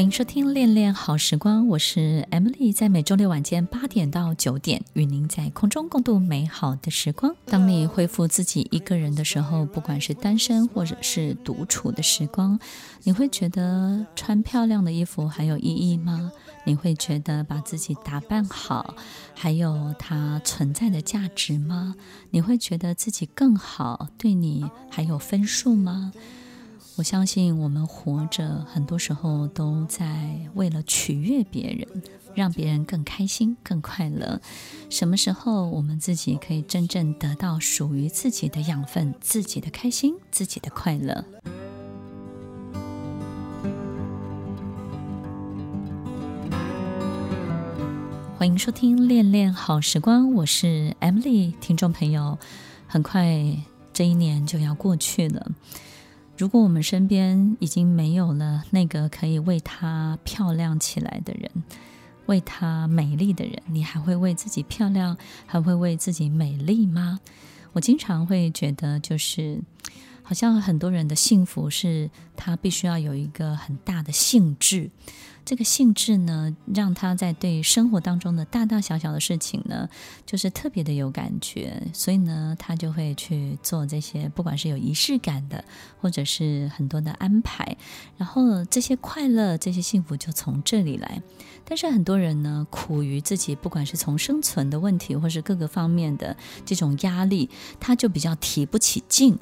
欢迎收听《恋恋好时光》，我是 Emily，在每周六晚间八点到九点，与您在空中共度美好的时光。当你恢复自己一个人的时候，不管是单身或者是独处的时光，你会觉得穿漂亮的衣服还有意义吗？你会觉得把自己打扮好还有它存在的价值吗？你会觉得自己更好，对你还有分数吗？我相信我们活着，很多时候都在为了取悦别人，让别人更开心、更快乐。什么时候我们自己可以真正得到属于自己的养分、自己的开心、自己的快乐？欢迎收听《恋恋好时光》，我是 Emily，听众朋友，很快这一年就要过去了。如果我们身边已经没有了那个可以为她漂亮起来的人，为她美丽的人，你还会为自己漂亮，还会为自己美丽吗？我经常会觉得，就是好像很多人的幸福是他必须要有一个很大的兴致。这个兴致呢，让他在对生活当中的大大小小的事情呢，就是特别的有感觉，所以呢，他就会去做这些，不管是有仪式感的，或者是很多的安排，然后这些快乐、这些幸福就从这里来。但是很多人呢，苦于自己，不管是从生存的问题，或是各个方面的这种压力，他就比较提不起劲。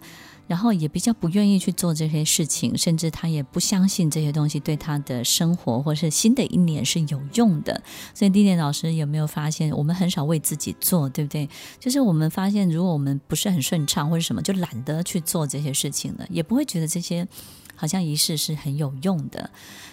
然后也比较不愿意去做这些事情，甚至他也不相信这些东西对他的生活或是新的一年是有用的。所以，丽莲老师有没有发现，我们很少为自己做，对不对？就是我们发现，如果我们不是很顺畅或者什么，就懒得去做这些事情了，也不会觉得这些好像仪式是很有用的。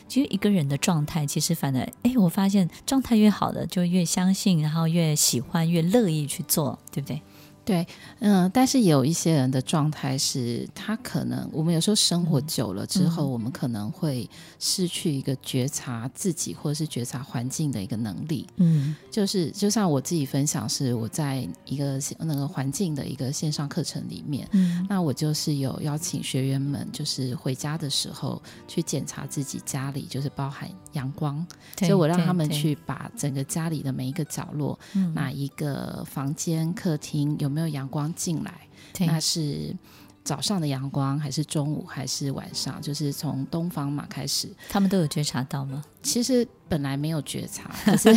其实一个人的状态，其实反而，哎，我发现状态越好的，就越相信，然后越喜欢，越乐意去做，对不对？对，嗯，但是有一些人的状态是，他可能我们有时候生活久了之后，嗯、我们可能会失去一个觉察自己或者是觉察环境的一个能力。嗯，就是就像我自己分享，是我在一个那个环境的一个线上课程里面，嗯，那我就是有邀请学员们，就是回家的时候去检查自己家里，就是包含阳光，所以我让他们去把整个家里的每一个角落，哪一个房间、客厅有。没有阳光进来，那是早上的阳光，还是中午，还是晚上？就是从东方嘛开始，他们都有觉察到吗？其实本来没有觉察，可是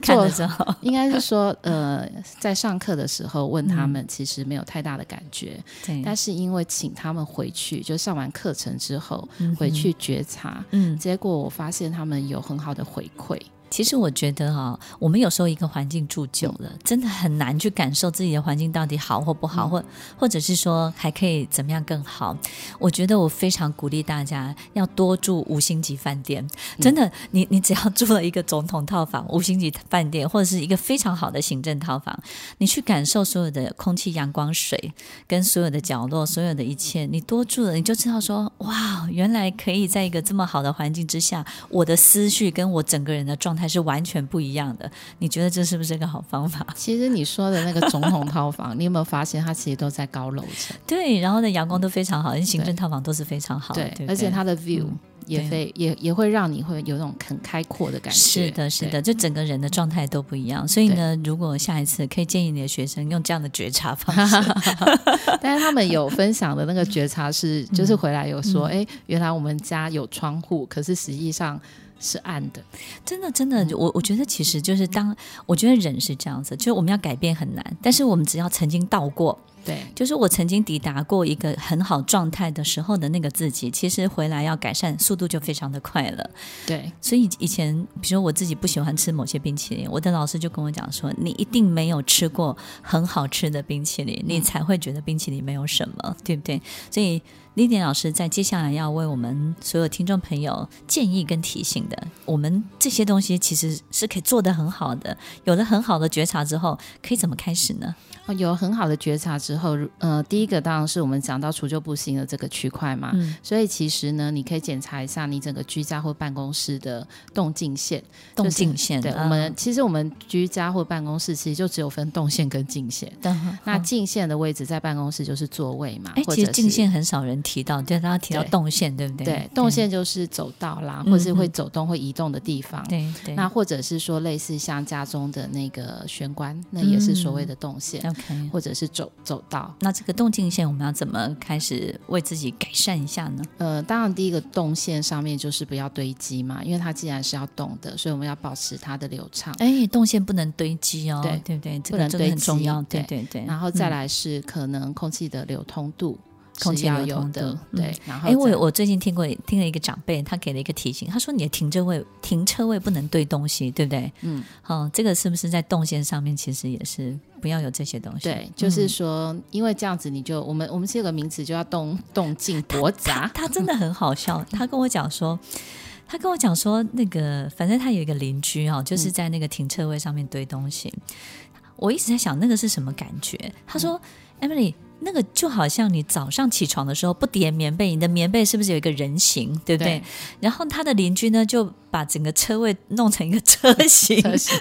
看的时候，应该是说，呃，在上课的时候问他们，其实没有太大的感觉。对、嗯，但是因为请他们回去，就上完课程之后、嗯、回去觉察，嗯，结果我发现他们有很好的回馈。其实我觉得哈、哦，我们有时候一个环境住久了，嗯、真的很难去感受自己的环境到底好或不好，嗯、或或者是说还可以怎么样更好。我觉得我非常鼓励大家要多住五星级饭店。真的，你你只要住了一个总统套房、五星级饭店，或者是一个非常好的行政套房，你去感受所有的空气、阳光、水，跟所有的角落、所有的一切，你多住了，你就知道说，哇，原来可以在一个这么好的环境之下，我的思绪跟我整个人的状态。还是完全不一样的，你觉得这是不是一个好方法？其实你说的那个总统套房，你有没有发现它其实都在高楼层？对，然后呢，阳光都非常好，行政套房都是非常好的，对，对对，而且它的 view、嗯、也非也也会让你会有那种很开阔的感觉。是的，是的，就整个人的状态都不一样。所以呢，如果下一次可以建议你的学生用这样的觉察方式，但是他们有分享的那个觉察是，就是回来有说，哎、嗯，原来我们家有窗户，可是实际上。是暗的，真的，真的，我我觉得其实就是当我觉得人是这样子，就是我们要改变很难，但是我们只要曾经到过。对，就是我曾经抵达过一个很好状态的时候的那个自己，其实回来要改善速度就非常的快了。对，所以以前，比如说我自己不喜欢吃某些冰淇淋，我的老师就跟我讲说，你一定没有吃过很好吃的冰淇淋，你才会觉得冰淇淋没有什么，对不对？所以丽典老师在接下来要为我们所有听众朋友建议跟提醒的，我们这些东西其实是可以做得很好的，有了很好的觉察之后，可以怎么开始呢？有很好的觉察之后，呃，第一个当然是我们讲到除旧布新的这个区块嘛，嗯，所以其实呢，你可以检查一下你整个居家或办公室的动静线，动静线。对，我们其实我们居家或办公室其实就只有分动线跟静线。那静线的位置在办公室就是座位嘛，或者其实静线很少人提到，对，大家提到动线，对不对？对，动线就是走道啦，或是会走动、会移动的地方。对对。那或者是说类似像家中的那个玄关，那也是所谓的动线。OK，或者是走走道。那这个动静线我们要怎么开始为自己改善一下呢？呃，当然第一个动线上面就是不要堆积嘛，因为它既然是要动的，所以我们要保持它的流畅。哎，动线不能堆积哦，对对对，这个真的很重要。对对对。然后再来是可能空气的流通度。空气要有的，对。然后，哎，我我最近听过听了一个长辈，他给了一个提醒，他说你的停车位停车位不能堆东西，对不对？嗯，好，这个是不是在动线上面其实也是不要有这些东西？对，就是说，因为这样子你就我们我们有个名词就要动动静驳杂。他真的很好笑，他跟我讲说，他跟我讲说，那个反正他有一个邻居哦，就是在那个停车位上面堆东西。我一直在想那个是什么感觉？他说，Emily。那个就好像你早上起床的时候不叠棉被，你的棉被是不是有一个人形，对不对？对，然后他的邻居呢就把整个车位弄成一个车型，车 型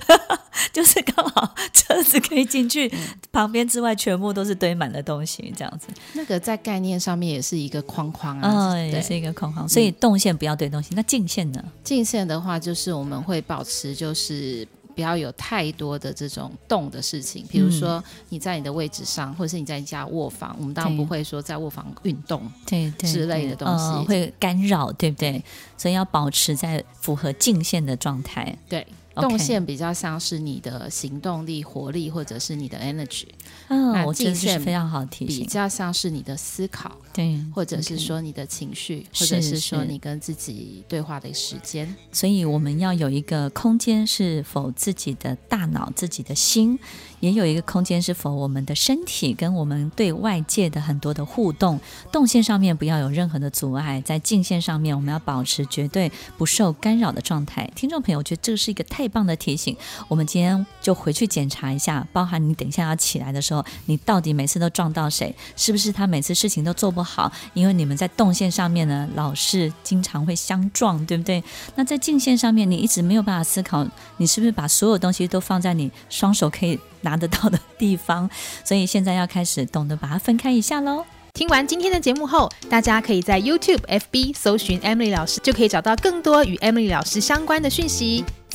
就是刚好车子可以进去，嗯、旁边之外全部都是堆满的东西，这样子。那个在概念上面也是一个框框啊，哦、也是一个框框。所以动线不要堆东西，嗯、那进线呢？进线的话，就是我们会保持就是。不要有太多的这种动的事情，比如说你在你的位置上，或者是你在家卧房，我们当然不会说在卧房运动，对之类的东西会干扰，对不对？所以要保持在符合静线的状态，对。动线比较像是你的行动力、活力，或者是你的 energy。嗯，那静线非常好提醒，比较像是你的思考，对，或者是说你的情绪，或者是说你跟自己对话的时间。所以我们要有一个空间，是否自己的大脑、自己的心。也有一个空间，是否我们的身体跟我们对外界的很多的互动，动线上面不要有任何的阻碍，在静线上面我们要保持绝对不受干扰的状态。听众朋友，我觉得这是一个太最棒的提醒。我们今天就回去检查一下，包含你等一下要起来的时候，你到底每次都撞到谁？是不是他每次事情都做不好？因为你们在动线上面呢，老是经常会相撞，对不对？那在静线上面，你一直没有办法思考，你是不是把所有东西都放在你双手可以拿得到的地方，所以现在要开始懂得把它分开一下喽。听完今天的节目后，大家可以在 YouTube、FB 搜寻 Emily 老师，就可以找到更多与 Emily 老师相关的讯息。